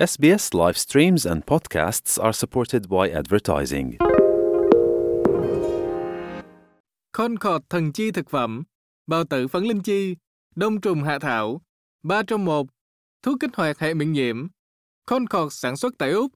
SBS live streams and podcasts are supported by advertising. Concord thần chi thực phẩm, bao tử phấn linh chi, đông trùng hạ thảo, 3 trong 1, thuốc kích hoạt hệ miễn nhiễm. Concord sản xuất tại Úc,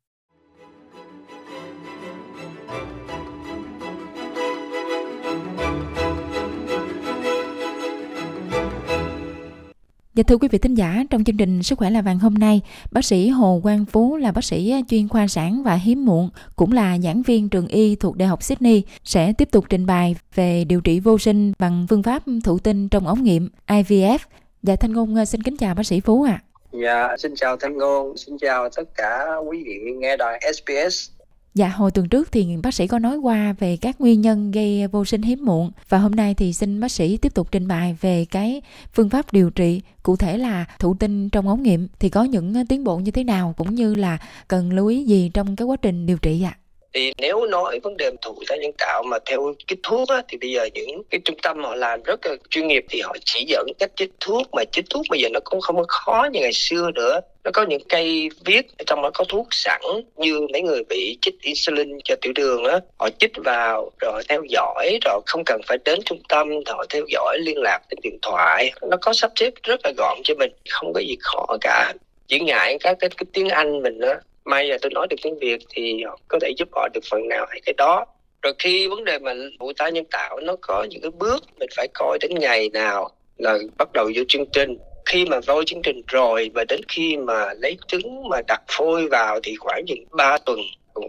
Dạ thưa quý vị thính giả, trong chương trình Sức khỏe là vàng hôm nay, bác sĩ Hồ Quang Phú là bác sĩ à, chuyên khoa sản và hiếm muộn, cũng là giảng viên trường y thuộc Đại học Sydney, sẽ tiếp tục trình bày về điều trị vô sinh bằng phương pháp thụ tinh trong ống nghiệm IVF. Dạ Thanh Ngôn à, xin kính chào bác sĩ Phú ạ. À. Dạ, xin chào Thanh Ngôn, xin chào tất cả quý vị nghe đài SBS. Dạ, hồi tuần trước thì bác sĩ có nói qua về các nguyên nhân gây vô sinh hiếm muộn và hôm nay thì xin bác sĩ tiếp tục trình bày về cái phương pháp điều trị cụ thể là thụ tinh trong ống nghiệm thì có những tiến bộ như thế nào cũng như là cần lưu ý gì trong cái quá trình điều trị ạ? À? Thì nếu nói vấn đề thụ thai nhân tạo mà theo kích thuốc á, thì bây giờ những cái trung tâm họ làm rất là chuyên nghiệp thì họ chỉ dẫn cách chích thuốc mà chích thuốc bây giờ nó cũng không có khó như ngày xưa nữa. Nó có những cây viết trong đó có thuốc sẵn như mấy người bị chích insulin cho tiểu đường á. Họ chích vào rồi theo dõi rồi không cần phải đến trung tâm họ theo dõi liên lạc trên điện thoại. Nó có sắp xếp rất là gọn cho mình không có gì khó cả. Chỉ ngại các cái, cái tiếng anh mình á may là tôi nói được tiếng việt thì có thể giúp họ được phần nào hay cái đó. Rồi khi vấn đề mà thụ tá nhân tạo nó có những cái bước mình phải coi đến ngày nào là bắt đầu vô chương trình. Khi mà vô chương trình rồi và đến khi mà lấy trứng mà đặt phôi vào thì khoảng chừng 3 tuần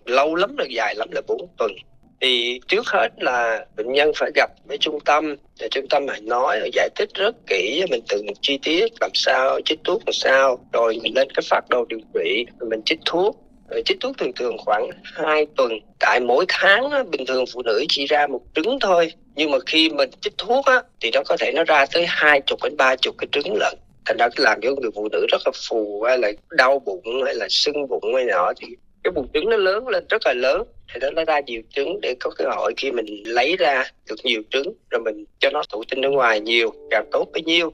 lâu lắm là dài lắm là 4 tuần thì trước hết là bệnh nhân phải gặp với trung tâm để trung tâm phải nói và giải thích rất kỹ mình từng chi tiết làm sao chích thuốc làm sao. Rồi mình lên cái phát đồ điều trị rồi mình chích thuốc. Rồi chích thuốc thường thường khoảng 2 tuần. Tại mỗi tháng á, bình thường phụ nữ chỉ ra một trứng thôi. Nhưng mà khi mình chích thuốc á, thì nó có thể nó ra tới hai chục đến ba chục cái trứng lận. Thành ra làm cho người phụ nữ rất là phù hay là đau bụng hay là sưng bụng hay nọ thì cái bùn trứng nó lớn lên, rất là lớn. Thì đó, nó ra nhiều trứng để có cơ hội khi mình lấy ra được nhiều trứng, rồi mình cho nó thụ tinh ở ngoài nhiều càng tốt bấy nhiêu.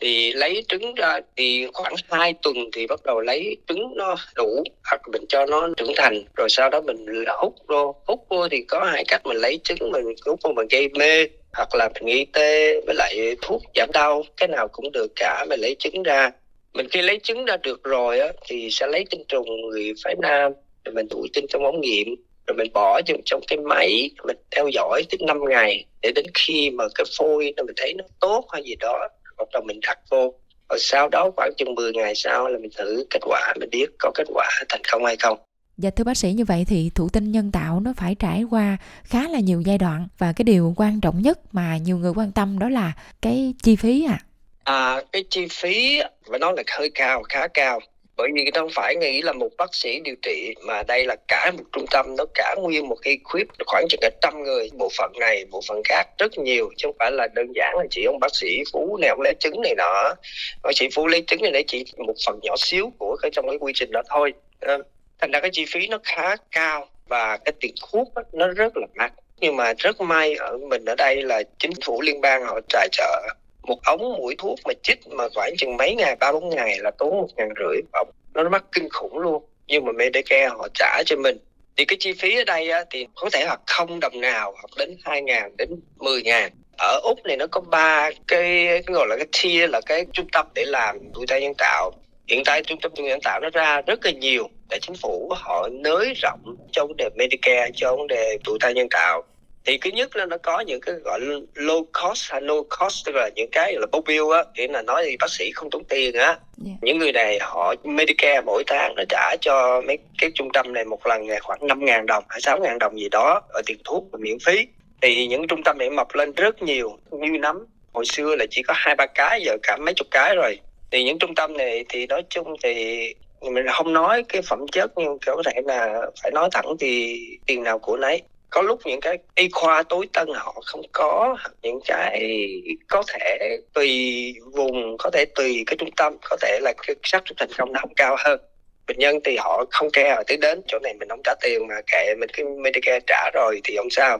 Thì lấy trứng ra thì khoảng 2 tuần thì bắt đầu lấy trứng nó đủ, hoặc mình cho nó trưởng thành. Rồi sau đó mình hút vô hút vô thì có hai cách mình lấy trứng, mình hút vô mình gây mê, hoặc là mình nghi tê với lại thuốc giảm đau, cái nào cũng được cả, mình lấy trứng ra. Mình khi lấy trứng ra được rồi á, thì sẽ lấy tinh trùng, người phái nam rồi mình thụ tinh trong ống nghiệm rồi mình bỏ trong trong cái máy mình theo dõi tới 5 ngày để đến khi mà cái phôi nó mình thấy nó tốt hay gì đó bắt đầu mình đặt vô. Rồi sau đó khoảng chừng 10 ngày sau là mình thử kết quả mình biết có kết quả thành công hay không. Dạ thưa bác sĩ như vậy thì thụ tinh nhân tạo nó phải trải qua khá là nhiều giai đoạn và cái điều quan trọng nhất mà nhiều người quan tâm đó là cái chi phí à. À cái chi phí phải nói là hơi cao, khá cao bởi vì không phải nghĩ là một bác sĩ điều trị, mà đây là cả một trung tâm, nó cả nguyên một cái khuyết khoảng chừng cả trăm người, bộ phận này, bộ phận khác, rất nhiều, chứ không phải là đơn giản là chỉ ông bác sĩ phú này, ông lấy trứng này nọ. Bác sĩ phú lấy trứng này để chỉ một phần nhỏ xíu của cái trong cái quy trình đó thôi. Ờ, thành ra cái chi phí nó khá cao và cái tiền thuốc nó rất là mắc. Nhưng mà rất may ở mình ở đây là chính phủ liên bang họ tài trợ một ống mũi thuốc mà chích mà khoảng chừng mấy ngày ba bốn ngày là tốn một ngàn rưỡi ống. Nó mắc kinh khủng luôn. Nhưng mà Medicare họ trả cho mình. Thì cái chi phí ở đây á, thì có thể hoặc không đồng nào hoặc đến hai ngàn đến mười ngàn. Ở úc này nó có ba cái, cái gọi là cái tier là cái trung tâm để làm tuổi tay nhân tạo. Hiện tại trung tâm nhân tạo nó ra rất là nhiều. Để chính phủ họ nới rộng cho vấn đề Medicare cho vấn đề tuổi thai nhân tạo thì thứ nhất là nó có những cái gọi là low cost hay no cost tức là những cái là bill á nghĩa là nói thì bác sĩ không tốn tiền á yeah. Dạ. những người này họ Medicare mỗi tháng nó trả cho mấy cái trung tâm này một lần khoảng năm ngàn đồng hay sáu ngàn đồng gì đó ở tiền thuốc và miễn phí thì những trung tâm này mọc lên rất nhiều như nấm hồi xưa là chỉ có hai ba cái giờ cả mấy chục cái rồi thì những trung tâm này thì nói chung thì mình không nói cái phẩm chất nhưng có thể là phải nói thẳng thì tiền nào của nấy có lúc những cái y khoa tối tân họ không có, những cái có thể tùy vùng, có thể tùy cái trung tâm, có thể là cái xác suất thành công nó không cao hơn. Bệnh nhân thì họ không care tới đến chỗ này mình không trả tiền mà kệ mình, cái Medicare trả rồi thì không sao.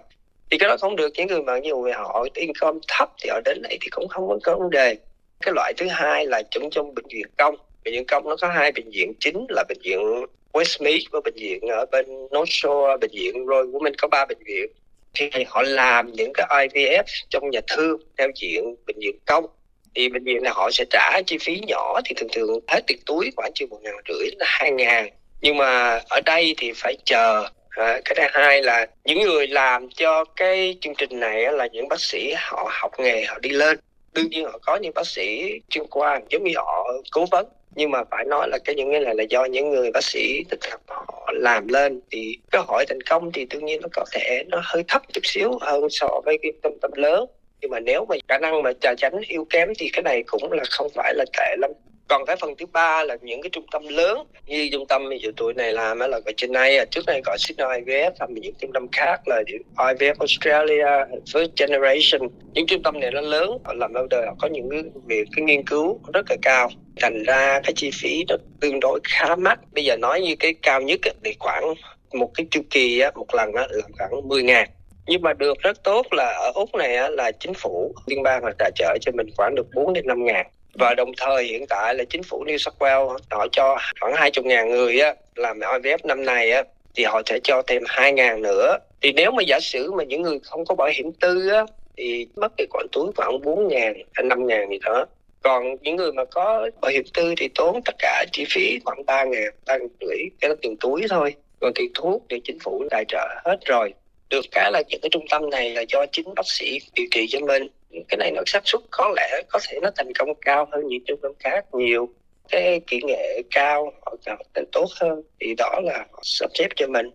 Thì cái đó không được, những người mà nhiều người họ income thấp thì họ đến đây thì cũng không có vấn đề. Cái loại thứ hai là chúng trong bệnh viện công. Bệnh viện công nó có hai bệnh viện chính là bệnh viện Westmead với bệnh viện ở bên North Shore bệnh viện rồi của mình có ba bệnh viện. Thì họ làm những cái IVF trong nhà thương theo diện bệnh viện công. Thì bệnh viện này họ sẽ trả chi phí nhỏ thì thường thường hết tiền túi khoảng chừng một ngàn rưỡi là hai ngàn. Nhưng mà ở đây thì phải chờ À, cái thứ hai là những người làm cho cái chương trình này là những bác sĩ họ học nghề họ đi lên đương nhiên họ có những bác sĩ chuyên khoa, giống như họ cố vấn, nhưng mà phải nói là cái những cái này là do những người bác sĩ thực tập họ làm lên. Thì cơ hội thành công thì đương nhiên nó có thể nó hơi thấp chút xíu hơn so với cái trung tâm lớn. Nhưng mà nếu mà khả năng mà trà tránh yếu kém thì cái này cũng là không phải là tệ lắm còn cái phần thứ ba là những cái trung tâm lớn, như trung tâm ví dụ tuổi này làm là gọi trên nay trước này gọi Sydney IVF hay những trung tâm khác là IVF Australia, First Generation. Những trung tâm này nó lớn, họ làm lâu đời, họ có những cái việc, cái nghiên cứu rất là cao. Thành ra cái chi phí nó tương đối khá mắc. Bây giờ nói như cái cao nhất thì khoảng một cái chu kỳ một lần là khoảng 10 ngàn. Nhưng mà được rất tốt là ở úc này là chính phủ liên bang là tài trợ cho mình khoảng được 4 đến 5 ngàn và đồng thời hiện tại là chính phủ New South Wales họ cho khoảng 20.000 người á, làm IVF năm nay á, thì họ sẽ cho thêm 2.000 nữa. Thì nếu mà giả sử mà những người không có bảo hiểm tư á, thì mất cái khoản túi khoảng 4 ngàn hay 5 ngàn gì đó. Còn những người mà có bảo hiểm tư thì tốn tất cả chi phí khoảng 3 ngàn, 3 ngàn rưỡi cái là tiền túi thôi. Còn tiền thuốc thì chính phủ tài trợ hết rồi. Được cái là những cái trung tâm này là do chính bác sĩ điều trị cho mình cái này nó xác suất có lẽ có thể nó thành công cao hơn những trung tâm khác nhiều cái kỹ nghệ cao họ thành tốt hơn thì đó là sắp xếp cho mình.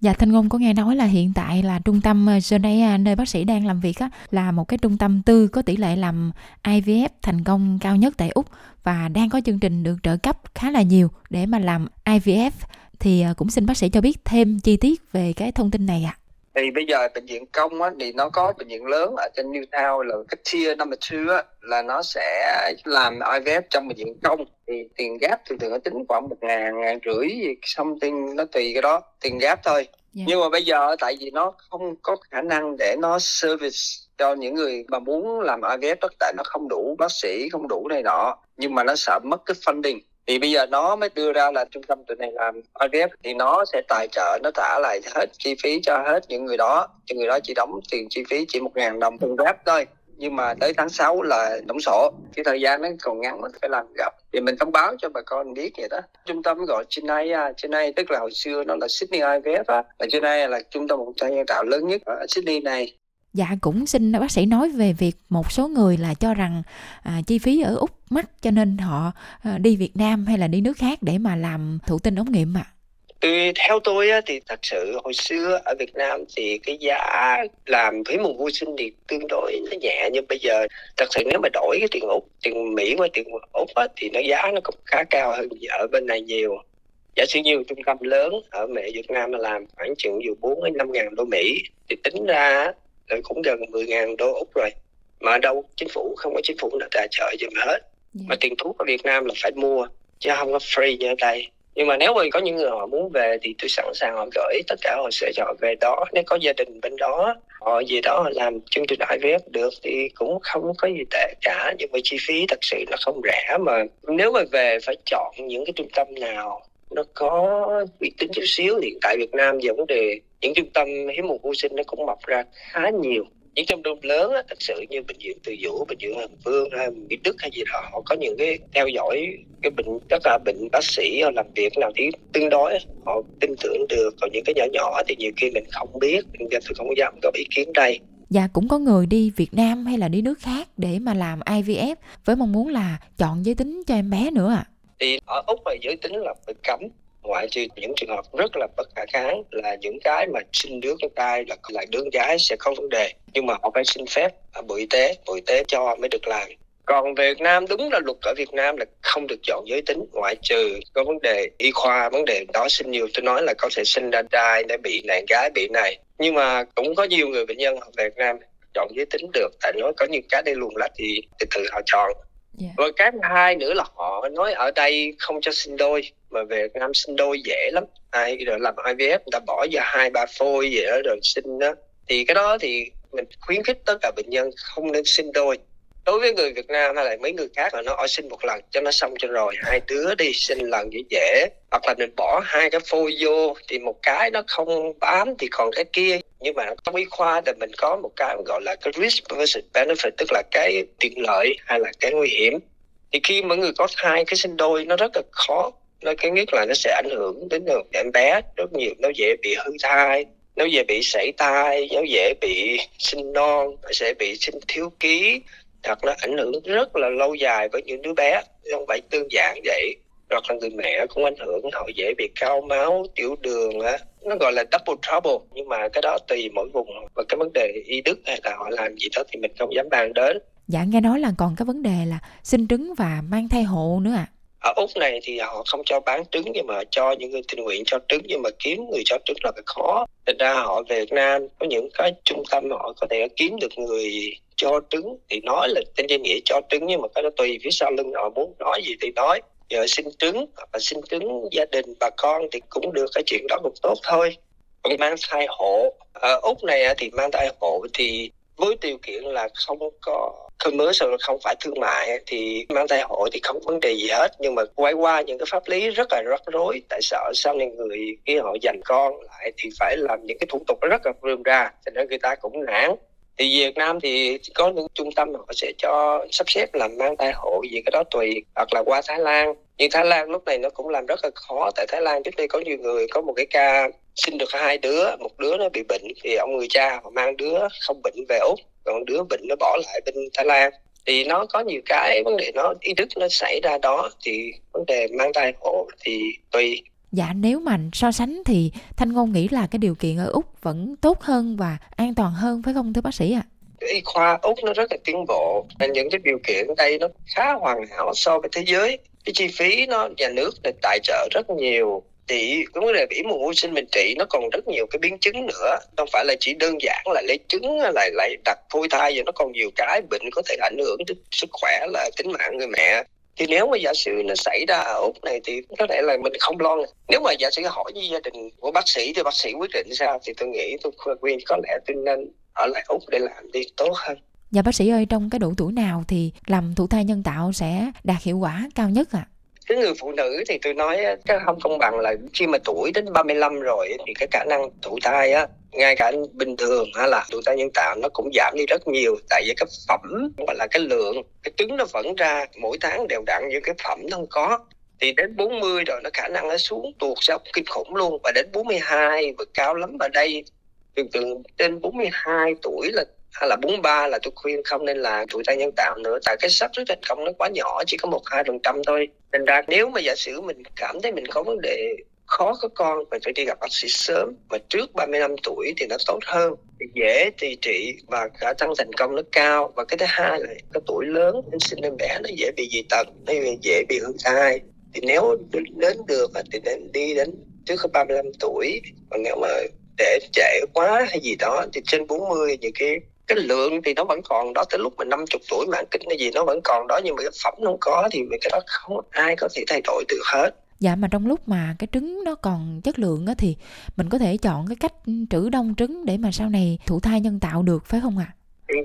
Dạ Thanh Ngôn có nghe nói là hiện tại là trung tâm ờ, Genea à, nơi bác sĩ đang làm việc á, là một cái trung tâm tư có tỷ lệ làm IVF thành công cao nhất tại Úc và đang có chương trình được trợ cấp khá là nhiều để mà làm IVF thì ờ, cũng xin bác sĩ cho biết thêm chi tiết về cái thông tin này ạ. À thì bây giờ bệnh viện công á, thì nó có bệnh viện lớn ở trên Newtown là cái tier number two á, là nó sẽ làm IVF trong bệnh viện công thì tiền gáp thường thường nó tính khoảng một ngàn ngàn rưỡi gì something nó tùy cái đó tiền gáp thôi yeah. Dạ. nhưng mà bây giờ tại vì nó không có khả năng để nó service cho những người mà muốn làm IVF đó tại nó không đủ bác sĩ không đủ này nọ nhưng mà nó sợ mất cái funding thì bây giờ nó mới đưa ra là trung tâm tụi này làm IVF thì nó sẽ tài trợ nó trả lại hết chi phí cho hết những người đó. Những người đó chỉ đóng tiền chi phí chỉ một ngàn đồng từng ráp thôi. Nhưng mà tới tháng 6 là đóng sổ. Cái thời gian nó còn ngắn mình phải làm gặp thì mình thông báo cho bà con biết vậy đó. Trung tâm gọi Chennai à, Chennai tức là hồi xưa nó là Sydney IVF á. Và Chennai là trung tâm một nhân tạo lớn nhất ở Sydney này. Dạ cũng xin bác sĩ nói về việc một số người là cho rằng à, chi phí ở Úc mắc cho nên họ ờ, đi Việt Nam hay là đi nước khác để mà làm thụ tinh ống nghiệm ạ. À. Ừ, theo tôi á, thì thật sự hồi xưa ở Việt Nam thì cái giá làm phí mùng vui sinh thì tương đối nó nhẹ nhưng bây giờ thật sự nếu mà đổi cái tiền Úc tiền Mỹ qua tiền Úc á, thì nó giá nó cũng khá cao hơn ở bên này nhiều giả sử nhiều trung tâm lớn ở mẹ Việt Nam mà làm khoảng chừng dù 4 đến 5 ngàn đô Mỹ thì tính ra là cũng gần 10.000 đô Úc rồi mà đâu chính phủ không có chính phủ nào tài trợ giùm hết yeah. Mà tiền thuốc ở Việt Nam là phải mua, chứ không có free như ở đây. Nhưng mà nếu mà có những người họ muốn về thì tôi sẵn sàng họ gửi, tất cả hồ sơ cho họ về đó. Nếu có gia đình bên đó, họ gì đó họ làm chương trình IVF được thì cũng không có gì tệ cả. Nhưng mà chi phí thật sự là không rẻ mà. Nếu mà về phải chọn những cái trung tâm nào nó có uy tín chút xíu, hiện tại Việt Nam về vấn đề những trung tâm hiếm mô vô sinh nó cũng mọc ra khá nhiều những trung tâm lớn á, thật sự như bệnh viện từ dũ bệnh viện hồng vương hay mỹ đức hay gì đó họ có những cái theo dõi cái bệnh tất cả bệnh bác sĩ họ làm việc nào thì tương đối họ tin tưởng được. Còn những cái nhỏ nhỏ thì nhiều khi mình không biết nên tôi không dám có ý kiến đây. Dạ cũng có người đi Việt Nam hay là đi nước khác để mà làm IVF với mong muốn là chọn giới tính cho em bé nữa ạ. À thì ở úc là giới tính là bị cấm ngoại trừ những trường hợp rất là bất khả kháng là những cái mà sinh đứa con trai là là đứa gái sẽ không vấn đề. Nhưng mà họ phải xin phép ở bộ y tế bộ y tế cho mới được làm. Còn về Việt Nam đúng là luật ở Việt Nam là không được chọn giới tính. Ngoại trừ có vấn đề y khoa vấn đề đó sinh nhiều. Tôi nói là có thể sinh ra trai để bị này gái bị này. Nhưng mà cũng có nhiều người bệnh nhân về Việt Nam chọn giới tính được. Tại nói có những cái đây luồn lách thì từ từ họ chọn. Yeah. Dạ. rồi cái hai nữa là họ nói ở đây không cho sinh đôi mà về Việt Nam sinh đôi dễ lắm. Ai, rồi làm IVF người ta bỏ ra hai, ba phôi vậy đó rồi sinh đó. Thì cái đó thì mình khuyến khích tất cả bệnh nhân không nên sinh đôi đối với người Việt Nam hay là mấy người khác là nó ở sinh một lần cho nó xong cho rồi, hai đứa đi sinh lần dễ dễ. Hoặc là mình bỏ hai cái phôi vô thì một cái nó không bám thì còn cái kia. Nhưng mà trong y khoa thì mình có một cái gọi là cái risk versus benefit, tức là cái tiện lợi hay là cái nguy hiểm. Thì khi mọi người có hai cái sinh đôi, nó rất là khó nó cái nhất là nó sẽ ảnh hưởng đến được em bé rất nhiều. Nó dễ bị hư thai, nó dễ bị sảy thai, nó dễ bị sinh non, nó sẽ bị sinh thiếu ký. Thật nó ảnh hưởng rất là lâu dài với những đứa bé. Không phải đơn giản vậy. Hoặc là người mẹ cũng ảnh hưởng, họ dễ bị cao máu, tiểu đường á. Nó gọi là double trouble. Nhưng mà cái đó tùy mỗi vùng. Và cái vấn đề y đức hay là họ làm gì đó thì mình không dám bàn đến. Dạ nghe nói là còn cái vấn đề là sinh trứng và mang thai hộ nữa ạ. à ở úc này thì họ không cho bán trứng nhưng mà cho những người tình nguyện cho trứng nhưng mà kiếm người cho trứng là cái khó. Thành ra họ về việt nam có những cái trung tâm họ có thể kiếm được người cho trứng thì nói là tên danh nghĩa cho trứng nhưng mà cái đó tùy phía sau lưng họ muốn nói gì thì nói. Giờ xin trứng và xin trứng gia đình bà con thì cũng được, cái chuyện đó cũng tốt thôi. Còn mang thai hộ, ở úc này thì mang thai hộ thì với điều kiện là không có commercial không phải thương mại, thì mang thai hộ thì không vấn đề gì hết. Nhưng mà quay qua những cái pháp lý rất là rắc rối, tại sợ sau này người kia họ dành con lại thì phải làm những cái thủ tục rất là rườm ra cho nên người ta cũng nản. Thì Việt Nam thì có những trung tâm họ sẽ cho sắp xếp làm mang thai hộ gì cái đó tùy, hoặc là qua Thái Lan. Nhưng Thái Lan lúc này nó cũng làm rất là khó, tại Thái Lan trước đây có nhiều người, có một cái ca sinh được hai đứa một đứa nó bị bệnh thì ông người cha mang đứa không bệnh về úc còn đứa bệnh nó bỏ lại bên thái lan thì nó có nhiều cái vấn đề nó ý đức nó xảy ra đó thì vấn đề mang thai hộ thì tùy Dạ nếu mà so sánh thì Thanh Ngôn nghĩ là cái điều kiện ở Úc vẫn tốt hơn và an toàn hơn phải không thưa bác sĩ ạ? À? Y khoa Úc nó rất là tiến bộ nên những cái điều kiện ở đây nó khá hoàn hảo so với thế giới. Cái chi phí nó nhà nước để tài trợ rất nhiều thì cái vấn đề yểm mùa vô sinh mình trị nó còn rất nhiều cái biến chứng nữa không phải là chỉ đơn giản là lấy trứng lại lại đặt phôi thai và nó còn nhiều cái bệnh có thể ảnh hưởng đến sức khỏe là tính mạng người mẹ thì nếu mà giả sử nó xảy ra ở úc này thì có thể là mình không lo nếu mà giả sử hỏi với gia đình của bác sĩ thì bác sĩ quyết định sao thì tôi nghĩ tôi khuyên có lẽ tôi nên ở lại úc để làm đi tốt hơn Dạ bác sĩ ơi, trong cái độ tuổi nào thì làm thụ thai nhân tạo sẽ đạt hiệu quả cao nhất ạ? À? Cái người phụ nữ thì tôi nói cái không công bằng là khi mà tuổi đến 35 rồi thì cái khả năng thụ thai á, ngay cả bình thường hay là thụ thai nhân tạo nó cũng giảm đi rất nhiều. Tại vì cái phẩm, gọi là cái lượng, cái trứng nó vẫn ra, mỗi tháng đều đặn những cái phẩm nó không có. Thì đến 40 rồi nó khả năng nó xuống tuột dốc kinh khủng luôn. Và đến 42 và cao lắm ở đây. Thường thường trên 42 tuổi là hay là 43 là tôi khuyên không nên là tuổi ta nhân tạo nữa. Tại cái xác suất thành công nó quá nhỏ, chỉ có một hai phần trăm thôi. Nên ra nếu mà giả sử mình cảm thấy mình có vấn đề khó có con, mình phải đi gặp bác sĩ sớm. Và trước 35 tuổi thì nó tốt hơn. Dễ trị trị và khả năng thành công nó cao. Và cái thứ hai là cái tuổi lớn nên sinh em bé nó dễ bị dị tật, nó dễ bị hư thai. Thì nếu đến được thì nên đi đến trước 35 tuổi. Còn nếu mà để trễ quá hay gì đó thì trên 40 những cái cái lượng thì nó vẫn còn đó tới lúc mà 50 tuổi mạng kinh hay gì nó vẫn còn đó nhưng mà cái phẩm không có thì cái đó không ai có thể thay đổi được hết Dạ mà trong lúc mà cái trứng nó còn chất lượng á thì mình có thể chọn cái cách trữ đông trứng để mà sau này thụ thai nhân tạo được phải không ạ? À?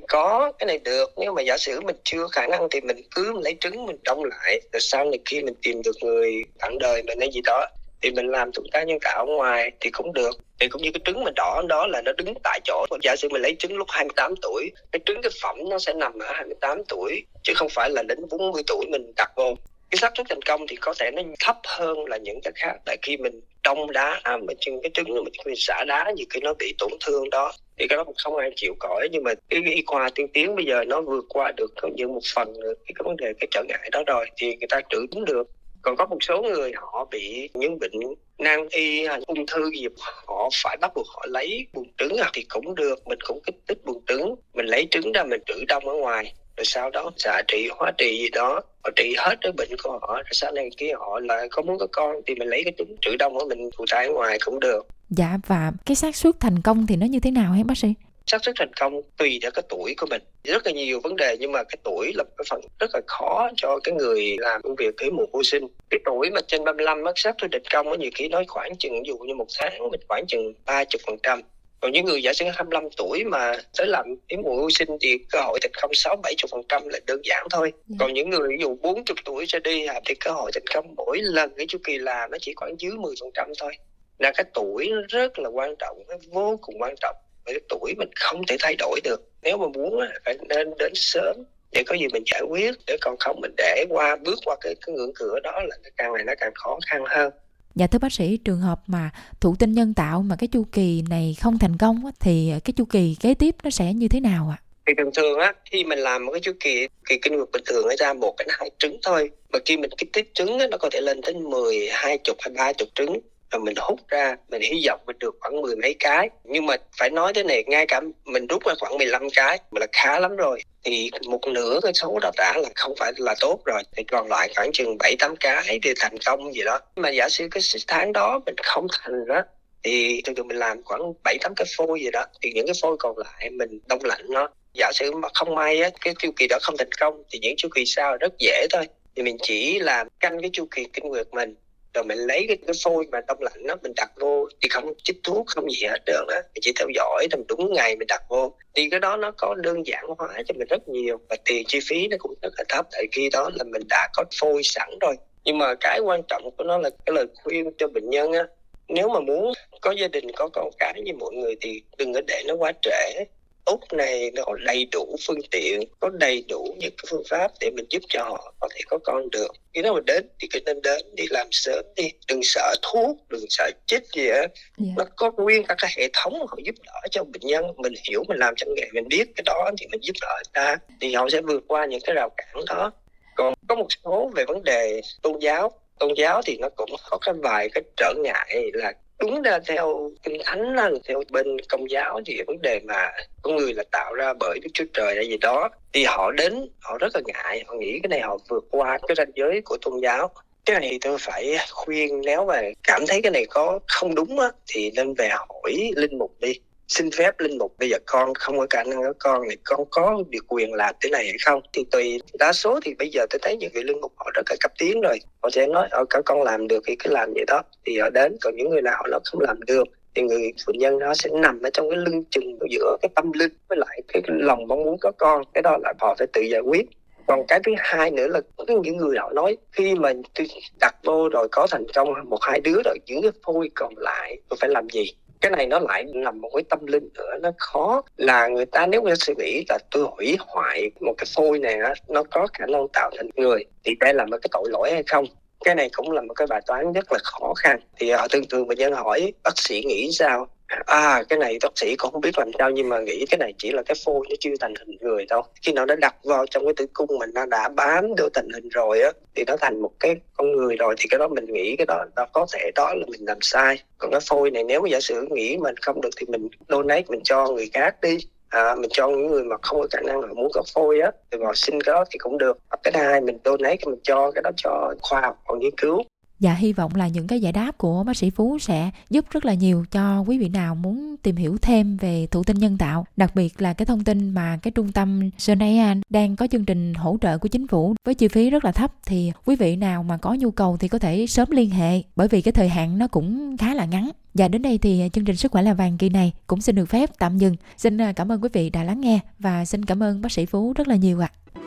Có cái này được nếu mà giả sử mình chưa khả năng thì mình cứ lấy trứng mình đông lại rồi sau này khi mình tìm được người bạn đời mình hay gì đó thì mình làm thụ thai nhân tạo ở ngoài thì cũng được. Thì cũng như cái trứng mình đỏ đó là nó đứng tại chỗ. Giả sử mình lấy trứng lúc 28 tuổi cái trứng cái phẩm nó sẽ nằm ở 28 tuổi chứ không phải là đến 40 tuổi mình đặt vô. Cái xác suất thành công thì có thể nó thấp hơn là những cái khác. Tại khi mình đông đá à, mà chân cái trứng mình mình xả đá gì cái nó bị tổn thương đó thì cái đó không ai chịu cõi. Nhưng mà cái y khoa tiên tiến bây giờ nó vượt qua được như một phần cái, cái vấn đề cái trở ngại đó rồi thì người ta trữ đúng được còn có một số người họ bị những bệnh nan y hay ung thư gì, họ phải bắt buộc họ lấy buồng trứng à, thì cũng được, mình cũng kích thích buồng trứng. Mình lấy trứng ra mình trữ đông ở ngoài, rồi sau đó xạ trị, hóa trị gì đó. Họ trị hết cái bệnh của họ, rồi sau này kia họ lại có muốn có con thì mình lấy cái trứng trữ đông của mình thụ thai ở ngoài cũng được. Dạ và cái xác suất thành công thì nó như thế nào hả bác sĩ? Xác suất thành công tùy theo cái tuổi của mình. Rất là nhiều vấn đề nhưng mà cái tuổi là cái phần rất là khó cho cái người làm công việc cái mùa vô sinh. Cái tuổi mà trên 35 mất xác suất thành công có nhiều khi nói khoảng chừng ví dụ như một tháng mình khoảng chừng 30 phần trăm. Còn những người giả sử 25 tuổi mà tới làm hiến mụ ưu sinh thì cơ hội thành công 6 70 phần trăm là đơn giản thôi. Yeah. Dạ. còn những người ví dụ 40 tuổi trở đi thì cơ hội thành công mỗi lần cái chu kỳ làm nó chỉ khoảng dưới 10 phần trăm thôi. Là cái tuổi nó rất là quan trọng nó vô cùng quan trọng cái tuổi mình không thể thay đổi được nếu mà muốn phải nên đến sớm để có gì mình giải quyết để còn không mình để qua bước qua cái, cái ngưỡng cửa đó là càng ngày nó càng khó khăn hơn Dạ thưa bác sĩ, trường hợp mà thụ tinh nhân tạo mà cái chu kỳ này không thành công thì cái chu kỳ kế tiếp nó sẽ như thế nào ạ? À? Thì thường thường á, khi mình làm một cái chu kỳ kỳ kinh nguyệt bình thường nó ra một đến hai trứng thôi. Mà khi mình kích thích trứng á, nó có thể lên đến 10, 20 hay 30 trứng rồi mình hút ra, mình hy vọng mình được khoảng mười mấy cái. Nhưng mà phải nói thế này, ngay cả mình rút ra khoảng 15 cái mà là khá lắm rồi. Thì một nửa cái số đó đã là không phải là tốt rồi. Thì còn lại khoảng chừng bảy, tám cái thì thành công gì đó. Mà giả sử cái tháng đó mình không thành đó thì thường thường mình làm khoảng bảy, tám cái phôi gì đó. Thì những cái phôi còn lại mình đông lạnh nó. Giả sử mà không may á, cái chu kỳ đó không thành công thì những chu kỳ sau rất dễ thôi. Thì mình chỉ làm canh cái chu kỳ kinh nguyệt mình rồi mình lấy cái, cái phôi mà đông lạnh nó mình đặt vô thì không chích thuốc không gì hết được á, mình chỉ theo dõi tầm đúng ngày mình đặt vô. Thì cái đó nó có đơn giản hóa cho mình rất nhiều và tiền chi phí nó cũng rất là thấp. Tại khi đó là mình đã có phôi sẵn rồi. Nhưng mà cái quan trọng của nó là cái lời khuyên cho bệnh nhân á. Nếu mà muốn có gia đình có con cái như mọi người thì đừng có để nó quá trễ úc này nó đầy đủ phương tiện có đầy đủ những cái phương pháp để mình giúp cho họ có thể có con được khi nào mà đến thì cứ nên đến đi làm sớm đi đừng sợ thuốc đừng sợ chích gì á yeah. Dạ. nó có nguyên các cái hệ thống họ giúp đỡ cho bệnh nhân mình hiểu mình làm trong nghề mình biết cái đó thì mình giúp đỡ người ta thì họ sẽ vượt qua những cái rào cản đó còn có một số về vấn đề tôn giáo tôn giáo thì nó cũng có cái vài cái trở ngại là đúng ra theo kinh thánh, là theo bên công giáo thì vấn đề mà con người là tạo ra bởi đức chúa trời hay gì đó, thì họ đến, họ rất là ngại, họ nghĩ cái này họ vượt qua cái ranh giới của tôn giáo. Cái này tôi phải khuyên, nếu mà cảm thấy cái này có không đúng á, thì nên về hỏi linh mục đi xin phép linh mục, bây giờ con không có khả năng của con này, con có được quyền làm thế này hay không? Thì tùy đa số thì bây giờ tôi thấy những vị linh mục họ rất là cấp tiến rồi. Họ sẽ nói ờ, ở cả con làm được thì cứ làm vậy đó. Thì họ đến, còn những người nào họ không làm được, thì người phụ nhân nó sẽ nằm ở trong cái lưng chừng giữa cái tâm linh với lại cái lòng mong muốn có con. Cái đó là họ phải tự giải quyết. Còn cái thứ hai nữa là những người họ nói, khi mà tôi đặt vô rồi có thành công một hai đứa rồi, những cái phôi còn lại tôi phải làm gì? Cái này nó lại nằm một cái tâm linh nữa. Nó khó là người ta nếu người ta suy nghĩ là tôi hủy hoại một cái phôi này nó có khả năng tạo thành người. Thì đây là một cái tội lỗi hay không? Cái này cũng là một cái bài toán rất là khó khăn. Thì họ thường thường bệnh nhân hỏi bác sĩ nghĩ sao? À cái này bác sĩ cũng không biết làm sao nhưng mà nghĩ cái này chỉ là cái phôi nó chưa thành hình người đâu khi nó đã đặt vào trong cái tử cung mình nó đã bám được thành hình rồi á thì nó thành một cái con người rồi thì cái đó mình nghĩ cái đó nó có thể đó là mình làm sai. Còn cái phôi này nếu giả sử nghĩ mình không được thì mình donate mình cho người khác đi. À, mình cho những người mà không có khả năng họ muốn có phôi á thì họ xin cái đó thì cũng được. Cái thứ hai mình donate mình cho cái đó cho khoa học hoặc nghiên cứu. Dạ hy vọng là những cái giải đáp của bác sĩ Phú sẽ giúp rất là nhiều cho quý vị nào muốn tìm hiểu thêm về thụ tinh nhân tạo. Đặc biệt là cái thông tin mà cái trung tâm Senayan đang có chương trình hỗ trợ của chính phủ với chi phí rất là thấp thì quý vị nào mà có nhu cầu thì có thể sớm liên hệ, bởi vì cái thời hạn nó cũng khá là ngắn. Và đến đây thì chương trình Sức khỏe là vàng kỳ này cũng xin được phép tạm dừng. Xin à, cảm ơn quý vị đã lắng nghe và xin cảm ơn bác sĩ Phú rất là nhiều ạ. À.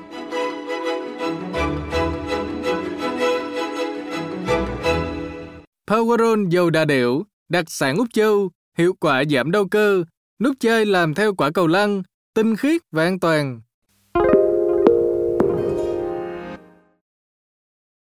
Powerol dầu đà điểu, đặc sản Úc Châu, hiệu quả giảm đau cơ, nút chơi làm theo quả cầu lăn, tinh khiết và an toàn.